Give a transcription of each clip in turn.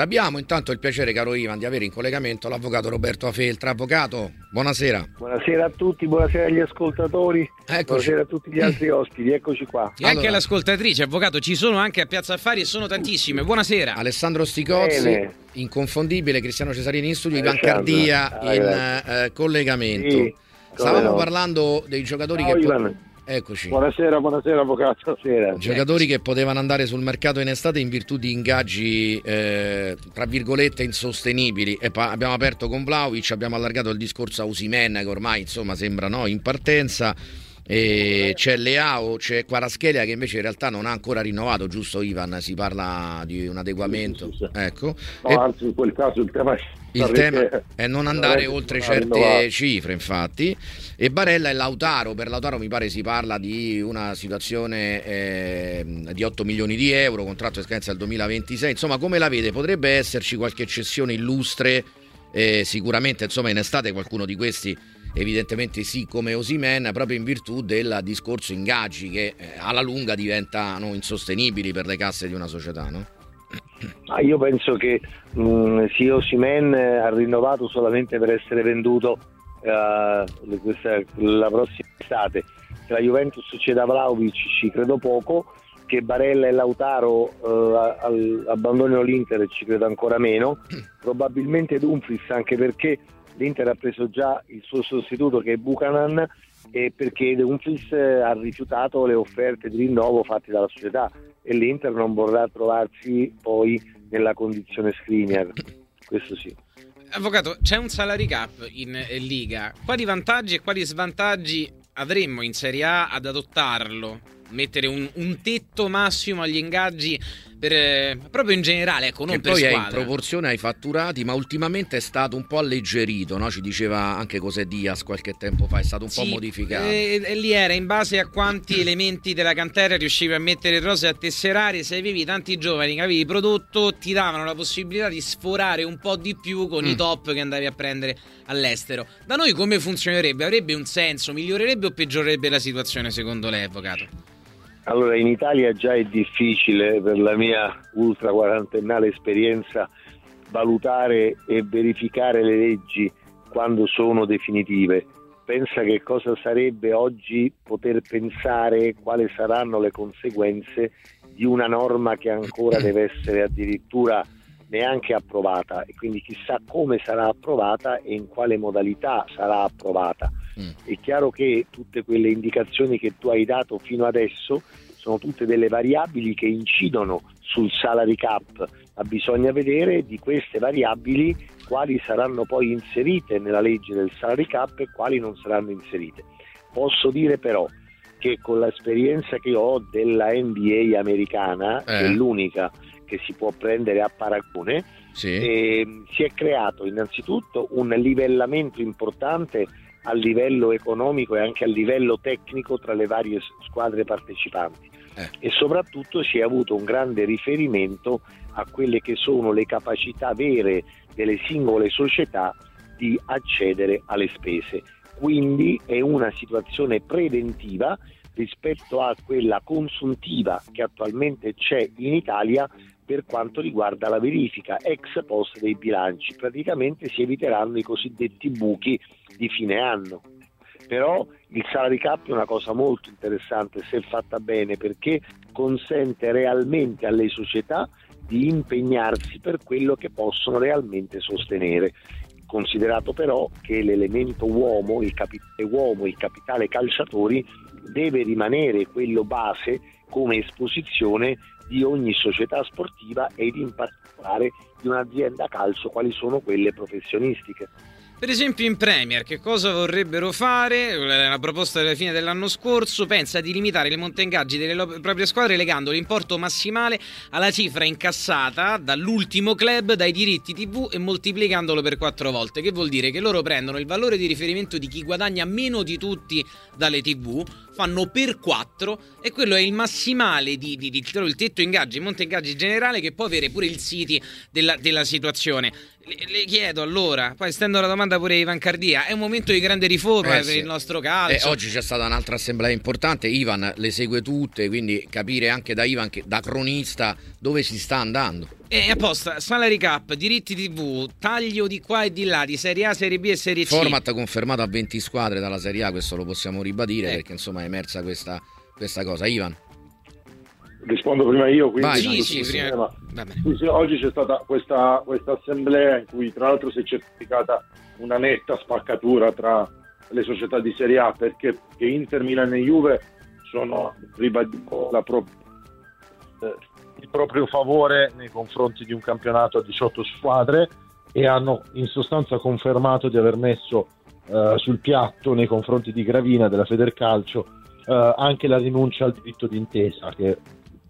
Senta, abbiamo intanto il piacere, caro Ivan, di avere in collegamento l'avvocato Roberto Afeltra. Avvocato, buonasera. Buonasera a tutti, buonasera agli ascoltatori, Eccoci. buonasera a tutti gli altri ospiti, eccoci qua. E anche all'ascoltatrice, avvocato, ci sono anche a Piazza Affari e sono tantissime. Buonasera. Alessandro Sticozzi, Bene. inconfondibile, Cristiano Cesarini in studio, Ivan Cardia ah, in eh, collegamento. Sì, Stavamo no. parlando dei giocatori Ciao, che... Ivan. Eccoci. Buonasera, buonasera avvocato. Buonasera. Giocatori che potevano andare sul mercato in estate in virtù di ingaggi eh, tra virgolette insostenibili. Pa- abbiamo aperto con Vlaovic, abbiamo allargato il discorso a Usimen che ormai insomma sembra no, in partenza. E c'è Leao, c'è Quaraschelia che invece in realtà non ha ancora rinnovato, giusto Ivan? Si parla di un adeguamento. Ecco. No, e... anzi in quel caso il tema il tema è non andare oltre certe cifre, infatti. E Barella e Lautaro. Per Lautaro mi pare si parla di una situazione eh, di 8 milioni di euro, contratto di scadenza del 2026. Insomma, come la vede? Potrebbe esserci qualche cessione illustre? Eh, sicuramente, insomma, in estate qualcuno di questi evidentemente sì come Osimen proprio in virtù del discorso ingaggi che eh, alla lunga diventano insostenibili per le casse di una società no? Ah, io penso che mh, mm, sì, Osimen ha rinnovato solamente per essere venduto uh, questa, la prossima estate. Che la Juventus ceda Vlaovic ci credo poco, che Barella e Lautaro uh, abbandonino l'Inter ci credo ancora meno, probabilmente Dumfries anche perché l'Inter ha preso già il suo sostituto che è Buchanan perché Dumfries ha rifiutato le offerte di rinnovo fatte dalla società e l'Inter non vorrà trovarsi poi nella condizione Skriniar, questo sì. Avvocato, c'è un salary cap in Liga, quali vantaggi e quali svantaggi avremmo in Serie A ad adottarlo? Mettere un, un tetto massimo agli ingaggi per, eh, proprio in generale, ecco, non che per poi squadra. è in proporzione ai fatturati, ma ultimamente è stato un po' alleggerito, no? ci diceva anche Cos'è Diaz qualche tempo fa, è stato un sì, po' modificato. E, e, lì era in base a quanti elementi della cantera riuscivi a mettere rose a tesserare, se avevi tanti giovani che avevi prodotto, ti davano la possibilità di sforare un po' di più con mm. i top che andavi a prendere all'estero. Da noi come funzionerebbe? Avrebbe un senso? Migliorerebbe o peggiorerebbe la situazione secondo lei, avvocato? Allora, in Italia già è difficile per la mia ultra quarantennale esperienza valutare e verificare le leggi quando sono definitive. Pensa che cosa sarebbe oggi poter pensare quali saranno le conseguenze di una norma che ancora deve essere addirittura neanche approvata e quindi chissà come sarà approvata e in quale modalità sarà approvata. Mm. È chiaro che tutte quelle indicazioni che tu hai dato fino adesso sono tutte delle variabili che incidono sul salary cap, ma bisogna vedere di queste variabili quali saranno poi inserite nella legge del salary cap e quali non saranno inserite. Posso dire però che con l'esperienza che ho della NBA americana, eh. che è l'unica che si può prendere a paragone, sì. eh, si è creato innanzitutto un livellamento importante a livello economico e anche a livello tecnico tra le varie squadre partecipanti eh. e soprattutto si è avuto un grande riferimento a quelle che sono le capacità vere delle singole società di accedere alle spese. Quindi è una situazione preventiva rispetto a quella consuntiva che attualmente c'è in Italia per quanto riguarda la verifica ex post dei bilanci. Praticamente si eviteranno i cosiddetti buchi di fine anno. Però il salary cap è una cosa molto interessante se fatta bene perché consente realmente alle società di impegnarsi per quello che possono realmente sostenere. Considerato però che l'elemento uomo, il capitale uomo, il capitale calciatori deve rimanere quello base come esposizione di ogni società sportiva ed in particolare di un'azienda calcio quali sono quelle professionistiche. Per esempio in Premier, che cosa vorrebbero fare? La proposta della fine dell'anno scorso pensa di limitare le monte ingaggi delle proprie squadre legando l'importo massimale alla cifra incassata dall'ultimo club dai diritti TV e moltiplicandolo per quattro volte, che vuol dire che loro prendono il valore di riferimento di chi guadagna meno di tutti dalle TV, fanno per 4 e quello è il massimale di, di, di il tetto ingaggi, monte ingaggi generale che può avere pure il City della, della situazione. Le, le, chiedo allora, poi stendo la domanda pure a Ivan Cardia, è un momento di grande riforma eh, per sì. il nostro calcio. Eh, oggi c'è stata un'altra assemblea importante, Ivan le segue tutte, quindi capire anche da Ivan, che, da cronista, dove si sta andando. E apposta, salary cap, diritti TV, taglio di qua e di là, di Serie A, Serie B e Serie C. Format confermato a 20 squadre dalla Serie A, questo lo possiamo ribadire eh. perché insomma è emersa questa, questa cosa. Ivan. Rispondo prima io, quindi Vai, sì, sì, prima... sì, sì, oggi c'è stata questa, questa assemblea in cui tra l'altro si è certificata una netta spaccatura tra le società di Serie A perché Inter, Milan e Juve sono ribadito la propria eh, il proprio favore nei confronti di un campionato a 18 squadre e hanno in sostanza confermato di aver messo uh, sul piatto nei confronti di Gravina della Federcalcio uh, anche la rinuncia al diritto d'intesa che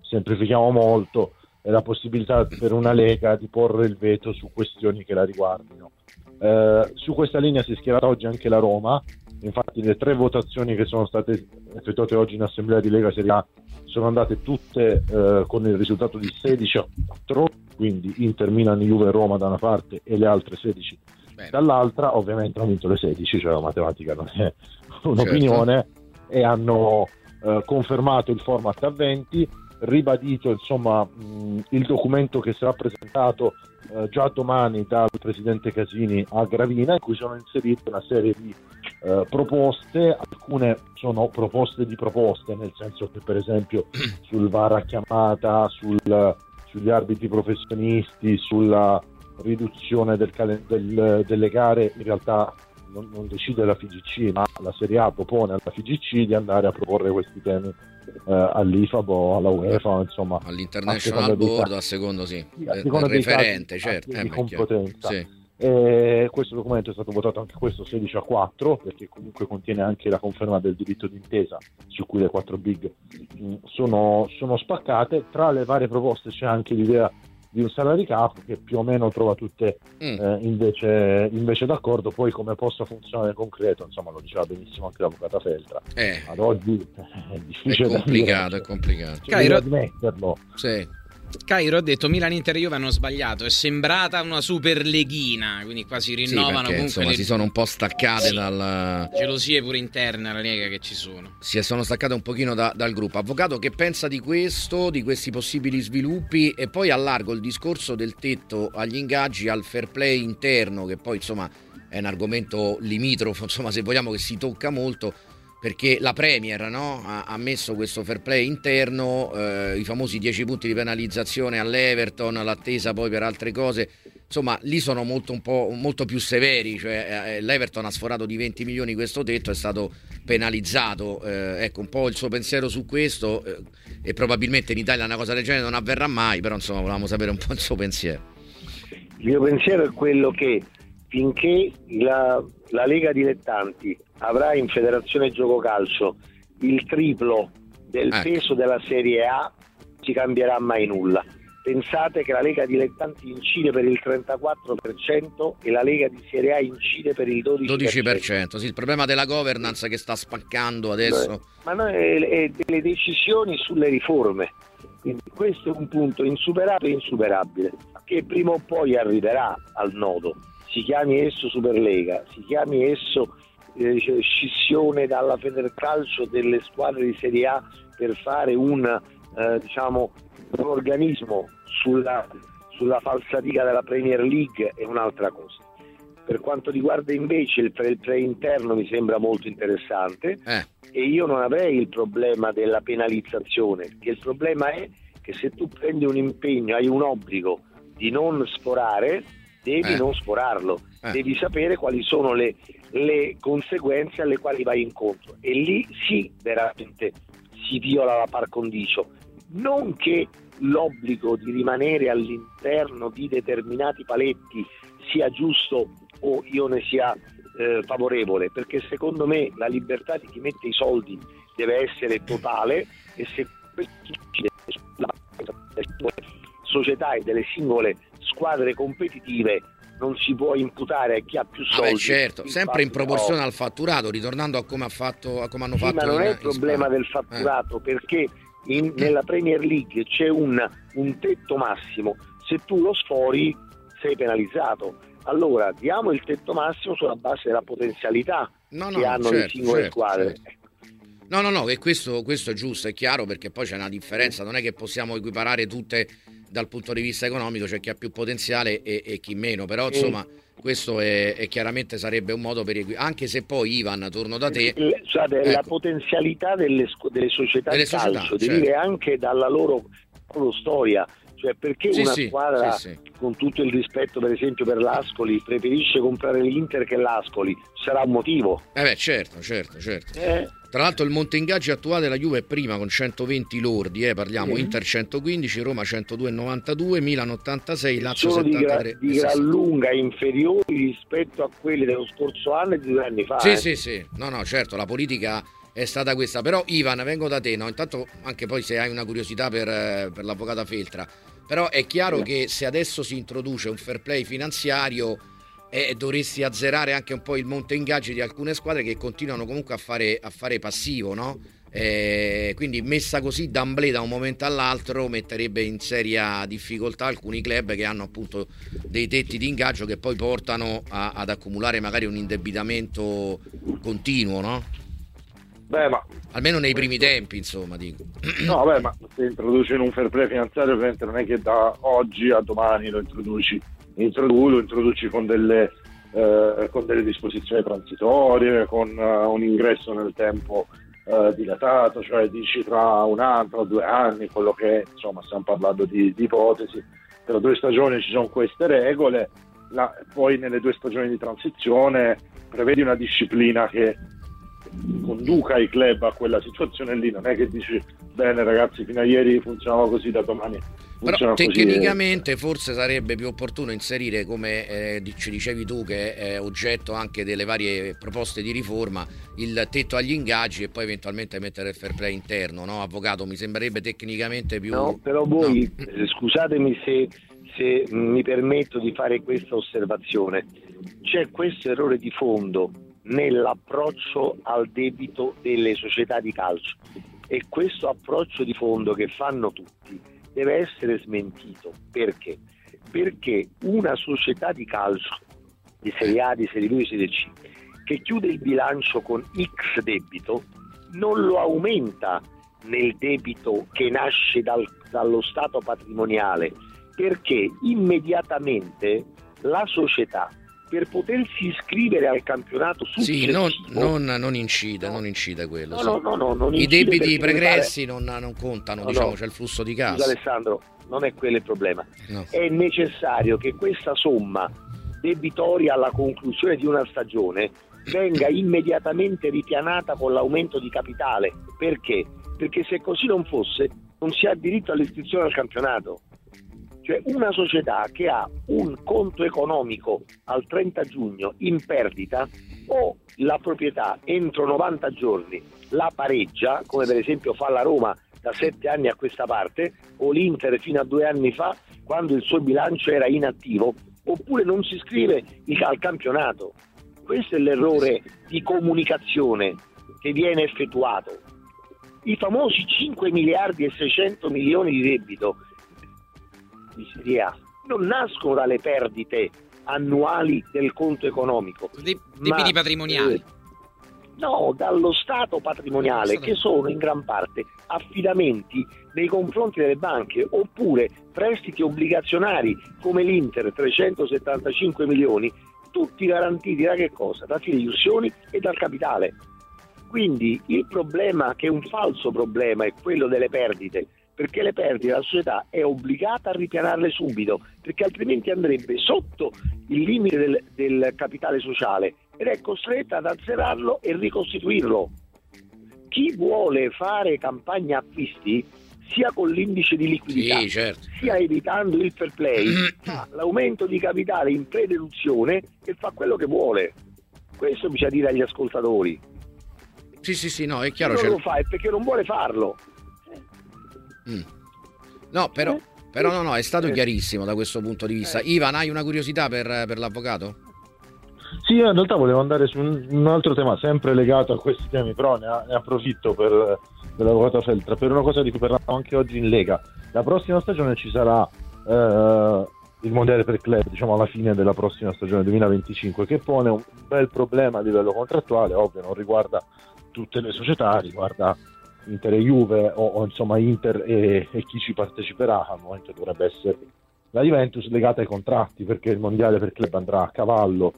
semplifichiamo molto è la possibilità per una Lega di porre il veto su questioni che la riguardino. Uh, su questa linea si è schierata oggi anche la Roma, infatti le tre votazioni che sono state effettuate oggi in Assemblea di Lega Serie A sono andate tutte eh, con il risultato di 16 a 4, quindi Inter, Milan, Juve, Roma da una parte e le altre 16 Bene. dall'altra, ovviamente hanno vinto le 16, cioè la matematica non è un'opinione, certo. e hanno eh, confermato il format a 20, ribadito insomma mh, il documento che sarà presentato eh, già domani dal presidente Casini a Gravina in cui sono inserite una serie di eh, proposte, alcune sono proposte di proposte, nel senso che per esempio sul VAR a chiamata, sul, sugli arbitri professionisti, sulla riduzione del, del, delle gare, in realtà non, non, decide la FIGC, ma la Serie A propone alla FIGC di andare a proporre questi temi eh, all'IFAB o alla UEFA, insomma. All'International Board, a secondo sì, a seconda referente, certo. Eh, di competenza. Sì. Eh, questo documento è stato votato anche questo 16 a 4 perché comunque contiene anche la conferma del diritto d'intesa su cui le 4 big mh, mm, sono, sono, spaccate. Tra le varie proposte c'è anche l'idea di un salary cap che più o meno trova tutte mm. eh, invece, invece, d'accordo. Poi come possa funzionare in concreto, insomma lo diceva benissimo anche l'avvocata Feltra. Eh. Ad oggi è difficile è complicato, è complicato. Cioè, Cairo... Sì. Cairo ha detto Milan Inter e Juve hanno sbagliato è sembrata una superleghina quindi qua si rinnovano sì, perché, comunque insomma, le... si sono un po' staccate sì. dal gelosie pure interne alla Lega che ci sono. Si sono staccate un pochino da, dal gruppo. Avvocato che pensa di questo di questi possibili sviluppi? E poi allargo il discorso del tetto agli ingaggi al fair play interno che poi insomma è un argomento limitrofo insomma se vogliamo che si tocca molto perché la Premier no, ha, messo questo fair play interno, eh, i famosi 10 punti di penalizzazione all'Everton, l'attesa poi per altre cose, insomma lì sono molto, molto più severi, cioè, eh, l'Everton ha sforato di 20 milioni questo tetto, è stato penalizzato, eh, ecco un po' il suo pensiero su questo eh, e probabilmente in Italia una cosa del genere non avverrà mai, però insomma volevamo sapere un po' il suo pensiero. Il mio pensiero è quello che finché la, la Lega Dilettanti avrà in Federazione Gioco Calcio il triplo del ecco. peso della Serie A, ci cambierà mai nulla. Pensate che la Lega Dilettanti incide per il 34% e la Lega di Serie A incide per il 12%. 12%, sì, il problema della governance che sta spaccando adesso. Ma no, è, delle decisioni sulle riforme. Quindi questo è un punto insuperato e insuperabile, che prima o poi arriverà al nodo. Si chiami esso Superlega, si chiami esso eh, scissione dalla Federcalcio delle squadre di Serie A per fare un, eh, diciamo, un organismo sulla, sulla falsatica della Premier League è un'altra cosa. Per quanto riguarda invece il pre, interno mi sembra molto interessante eh. e io non avrei il problema della penalizzazione, perché il problema è che se tu prendi un impegno, hai un obbligo di non sforare, devi eh. non sforarlo, eh. devi sapere quali sono le, le, conseguenze alle quali vai incontro e lì sì veramente si viola la par condicio, non che l'obbligo di rimanere all'interno di determinati paletti sia giusto o io ne sia eh, favorevole, perché secondo me la libertà di chi mette i soldi deve essere totale e se questo sulla società e delle singole squadre competitive non si può imputare a chi ha più soldi. Ah certo, sempre in proporzione al fatturato, ritornando a come, ha fatto, a come hanno sì, fatto. Ma non è il problema del fatturato, eh. perché in, nella Premier League c'è un, un tetto massimo, se tu lo sfori sei penalizzato. Allora diamo il tetto massimo sulla base della potenzialità no, no, che hanno certo, le singole certo, squadre. Certo. No, no, no, che questo, questo, è giusto, è chiaro perché poi c'è una differenza, non è che possiamo equiparare tutte dal punto di vista economico c'è chi ha più potenziale e, e chi meno, però insomma questo è, è, chiaramente sarebbe un modo per anche se poi Ivan torno da te Scusate, ecco. la potenzialità delle, delle società delle di calcio società, deriva certo. anche dalla loro, loro storia cioè perché sì, una sì, squadra sì, con tutto il rispetto per esempio per l'Ascoli preferisce comprare l'Inter che l'Ascoli sarà un motivo eh beh certo certo certo eh. Tra l'altro il monte ingaggi attuale della Juve è prima con 120 lordi, eh, parliamo mm. Inter 115, Roma 102,92, Milan 86, Lazio Sono 73. Di, gra- di gran lunga inferiori rispetto a quelli dello scorso anno e di due anni fa. Sì, eh. sì, sì. No, no, certo, la politica è stata questa. Però Ivan, vengo da te, no? Intanto anche poi se hai una curiosità per, eh, per l'avvocata Feltra, però è chiaro che se adesso si introduce un fair play finanziario e dovresti azzerare anche un po' il monte ingaggi di alcune squadre che continuano comunque a fare, a fare passivo, no? Eh, quindi messa così d'amblè da un momento all'altro metterebbe in seria difficoltà alcuni club che hanno appunto dei tetti di ingaggio che poi portano a, ad accumulare magari un indebitamento continuo, no? Beh, ma... Almeno nei primi tempi, insomma, dico. No, beh, ma se introduci un fair play finanziario, ovviamente non è che da oggi a domani lo introduci introdu- introduci con delle, eh, con delle disposizioni transitorie, con uh, un ingresso nel tempo uh, dilatato, cioè dici tra un anno, tra due anni, quello che è, insomma stiamo parlando di, di ipotesi, tra due stagioni ci sono queste regole, la, poi nelle due stagioni di transizione prevedi una disciplina che conduca i club a quella situazione lì, non è che dici bene ragazzi fino a ieri funzionava così da domani però tecnicamente così. forse sarebbe più opportuno inserire, come eh, ci dicevi tu, che è oggetto anche delle varie proposte di riforma, il tetto agli ingaggi e poi eventualmente mettere il fair play interno, no? Avvocato, mi sembrerebbe tecnicamente più... No, però voi, no. Eh, scusatemi se, se mi permetto di fare questa osservazione, c'è questo errore di fondo nell'approccio al debito delle società di calcio e questo approccio di fondo che fanno tutti deve essere smentito. Perché? Perché una società di calcio di Serie A, di Serie B, di Serie C, che chiude il bilancio con X debito, non lo aumenta nel debito che nasce dal, dallo stato patrimoniale, perché immediatamente la società per potersi iscrivere al campionato successivo. Sì, non, non, non incide, no. non incide quello. No, sì. no, no, I debiti pregressi pare... non, contano, diciamo, c'è il flusso di cassa. Alessandro, non è quello il problema. È necessario che questa somma debitoria alla conclusione di una stagione venga immediatamente ripianata con l'aumento di capitale. Perché? Perché se così non fosse non si ha diritto all'iscrizione al campionato. Cioè una società che ha un conto economico al 30 giugno in perdita o la proprietà entro 90 giorni la pareggia, come per esempio fa la Roma da sette anni a questa parte, o l'Inter fino a due anni fa, quando il suo bilancio era inattivo, oppure non si iscrive al campionato. Questo è l'errore di comunicazione che viene effettuato. I famosi 5 miliardi e 600 milioni di debito di Serie A non nascono dalle perdite annuali del conto economico. De- debiti patrimoniali. Eh, no, dallo stato patrimoniale stato... che sono in gran parte affidamenti nei confronti delle banche oppure prestiti obbligazionari come l'Inter 375 milioni, tutti garantiti da che cosa? Da fideiussioni e dal capitale. Quindi il problema, che è un falso problema, è quello delle perdite perché le perdite la società è obbligata a ripianarle subito, perché altrimenti andrebbe sotto il limite del, del capitale sociale ed è costretta ad azzerarlo e ricostituirlo. Chi vuole fare campagna acquisti sia con l'indice di liquidità sì, certo. sia evitando il fair play fa l'aumento di capitale in pre-deduzione e fa quello che vuole. Questo bisogna dire agli ascoltatori. Sì, sì, sì, no, è chiaro. Se non lo fa è perché non vuole farlo. Mm. No, però, però no, no, è stato chiarissimo da questo punto di vista. Eh. Ivan, hai una curiosità per, per l'avvocato? Sì, io in realtà volevo andare su un, un, altro tema sempre legato a questi temi, però ne, ne approfitto per, per l'avvocato Feltra per una cosa di cui parlavamo anche oggi in Lega. La prossima stagione ci sarà eh, il mondiale per club, diciamo alla fine della prossima stagione 2025, che pone un bel problema a livello contrattuale, ovvio, non riguarda tutte le società, riguarda Inter e Juve o, o insomma Inter e, e, chi ci parteciperà al momento dovrebbe essere la Juventus legata ai contratti perché il mondiale per club andrà a cavallo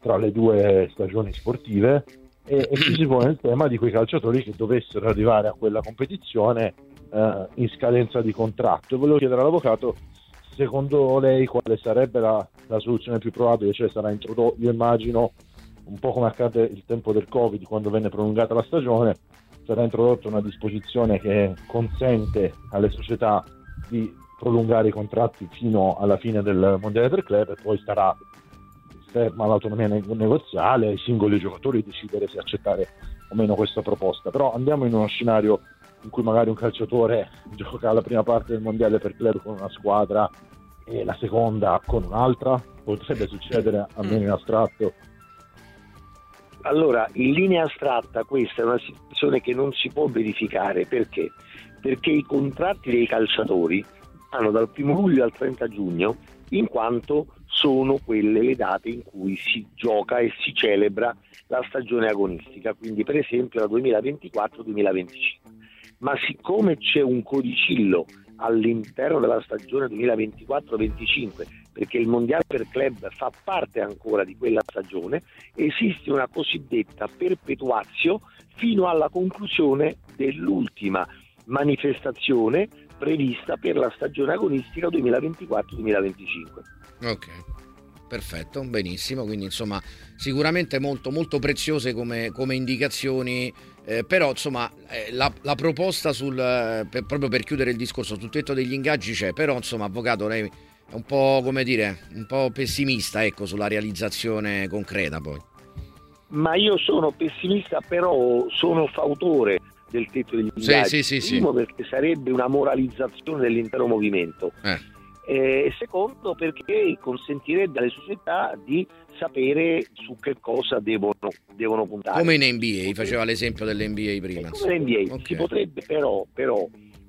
tra le due stagioni sportive e, e ci si pone il tema di quei calciatori che dovessero arrivare a quella competizione eh, in scadenza di contratto. E volevo chiedere all'avvocato secondo lei quale sarebbe la, la soluzione più probabile? Cioè sarà introdotto io immagino un po' come accade il tempo del Covid quando venne prolungata la stagione sarà introdotta una disposizione che consente alle società di prolungare i contratti fino alla fine del mondiale per club e poi sarà ferma l'autonomia negoziale ai singoli giocatori decidere se accettare o meno questa proposta. Però andiamo in uno scenario in cui magari un calciatore gioca la prima parte del mondiale per club con una squadra e la seconda con un'altra, potrebbe succedere almeno in astratto allora, in linea astratta questa è una situazione che non si può verificare perché? Perché i contratti dei calciatori hanno dal 1 luglio al 30 giugno in quanto sono quelle le date in cui si gioca e si celebra la stagione agonistica, quindi per esempio la 2024-2025. Ma siccome c'è un codicillo all'interno della stagione 2024-25 perché il mondiale per club fa parte ancora di quella stagione, esiste una cosiddetta perpetuazio fino alla conclusione dell'ultima manifestazione prevista per la stagione agonistica 2024-2025. Ok. Perfetto, benissimo, quindi insomma sicuramente molto, molto preziose come, come indicazioni, eh, però insomma eh, la, la, proposta sul, eh, per, proprio per chiudere il discorso sul tetto degli ingaggi c'è, però insomma avvocato lei è un po' come dire, un po' pessimista ecco, sulla realizzazione concreta poi. Ma io sono pessimista, però sono fautore del tetto degli ingaggi. Sì, sì, Primo sì, perché sarebbe una moralizzazione dell'intero movimento. Eh. E secondo perché consentirebbe alle società di sapere su che cosa devono, devono puntare. Come in NBA, faceva l'esempio dell'NBA prima. Come NBA, okay. si potrebbe però, però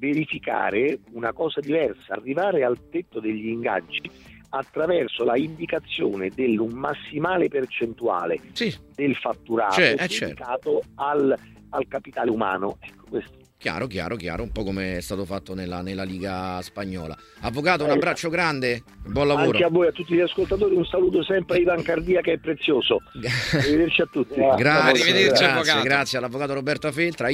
verificare una cosa diversa, arrivare al tetto degli ingaggi attraverso la indicazione un massimale percentuale sì. del fatturato cioè, dedicato certo. al, al, capitale umano. Ecco, questo. Chiaro, chiaro, chiaro, un po' come è stato fatto nella, nella Liga Spagnola. Avvocato, un abbraccio grande, buon lavoro. Anche a voi, a tutti gli ascoltatori, un saluto sempre a Ivan Cardia che è prezioso. Arrivederci a tutti. Grazie, grazie, grazie all'avvocato Roberto Feltra.